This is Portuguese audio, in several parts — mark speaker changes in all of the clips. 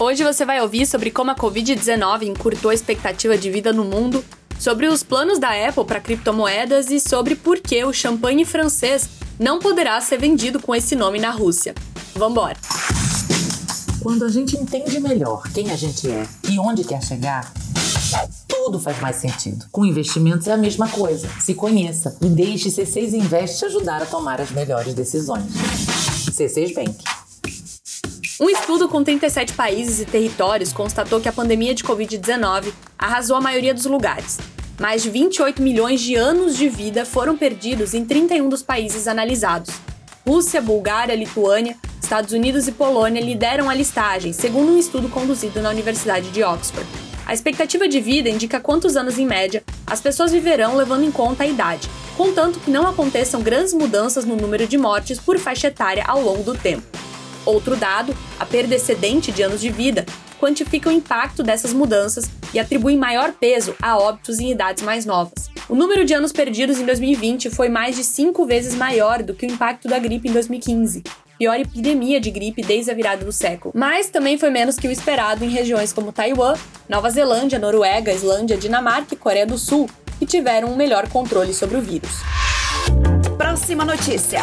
Speaker 1: Hoje você vai ouvir sobre como a Covid-19 encurtou a expectativa de vida no mundo, sobre os planos da Apple para criptomoedas e sobre por que o champanhe francês não poderá ser vendido com esse nome na Rússia. Vambora!
Speaker 2: Quando a gente entende melhor quem a gente é e onde quer chegar, tudo faz mais sentido. Com investimentos é a mesma coisa. Se conheça e deixe C6 Invest te ajudar a tomar as melhores decisões. C6 Bank.
Speaker 1: Um estudo com 37 países e territórios constatou que a pandemia de Covid-19 arrasou a maioria dos lugares. Mais de 28 milhões de anos de vida foram perdidos em 31 dos países analisados. Rússia, Bulgária, Lituânia, Estados Unidos e Polônia lideram a listagem, segundo um estudo conduzido na Universidade de Oxford. A expectativa de vida indica quantos anos em média as pessoas viverão levando em conta a idade, contanto que não aconteçam grandes mudanças no número de mortes por faixa etária ao longo do tempo. Outro dado, a perda excedente de anos de vida, quantifica o impacto dessas mudanças e atribui maior peso a óbitos em idades mais novas. O número de anos perdidos em 2020 foi mais de cinco vezes maior do que o impacto da gripe em 2015, pior epidemia de gripe desde a virada do século. Mas também foi menos que o esperado em regiões como Taiwan, Nova Zelândia, Noruega, Islândia, Dinamarca e Coreia do Sul, que tiveram um melhor controle sobre o vírus.
Speaker 3: Próxima notícia.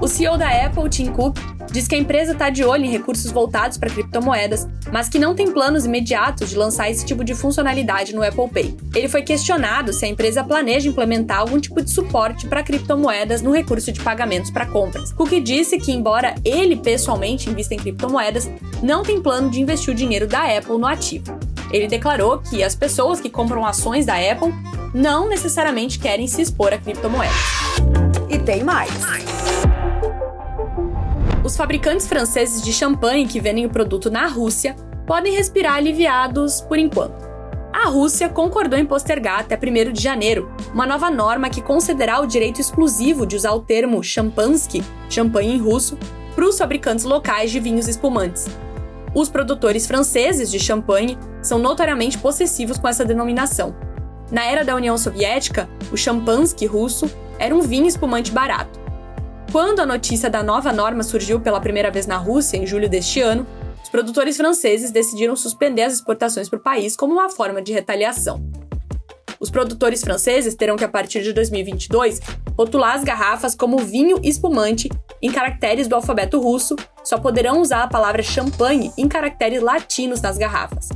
Speaker 1: O CEO da Apple, Tim Cook, diz que a empresa está de olho em recursos voltados para criptomoedas, mas que não tem planos imediatos de lançar esse tipo de funcionalidade no Apple Pay. Ele foi questionado se a empresa planeja implementar algum tipo de suporte para criptomoedas no recurso de pagamentos para compras. Cook disse que, embora ele pessoalmente invista em criptomoedas, não tem plano de investir o dinheiro da Apple no ativo. Ele declarou que as pessoas que compram ações da Apple não necessariamente querem se expor a criptomoedas.
Speaker 3: E tem mais.
Speaker 1: Os fabricantes franceses de champanhe que vendem o produto na Rússia podem respirar aliviados por enquanto. A Rússia concordou em postergar até 1 de janeiro uma nova norma que concederá o direito exclusivo de usar o termo champansky, champanhe em russo, para os fabricantes locais de vinhos espumantes. Os produtores franceses de champanhe são notoriamente possessivos com essa denominação. Na era da União Soviética, o champansky russo era um vinho espumante barato. Quando a notícia da nova norma surgiu pela primeira vez na Rússia, em julho deste ano, os produtores franceses decidiram suspender as exportações para o país como uma forma de retaliação. Os produtores franceses terão que, a partir de 2022, rotular as garrafas como vinho espumante em caracteres do alfabeto russo, só poderão usar a palavra champanhe em caracteres latinos nas garrafas.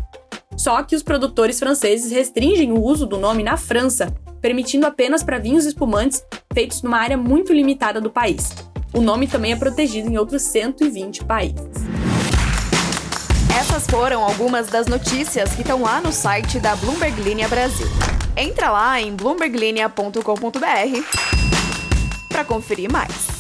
Speaker 1: Só que os produtores franceses restringem o uso do nome na França, permitindo apenas para vinhos espumantes feitos numa área muito limitada do país. O nome também é protegido em outros 120 países.
Speaker 3: Essas foram algumas das notícias que estão lá no site da Bloomberg Linha Brasil. Entra lá em bloomberglinea.com.br para conferir mais.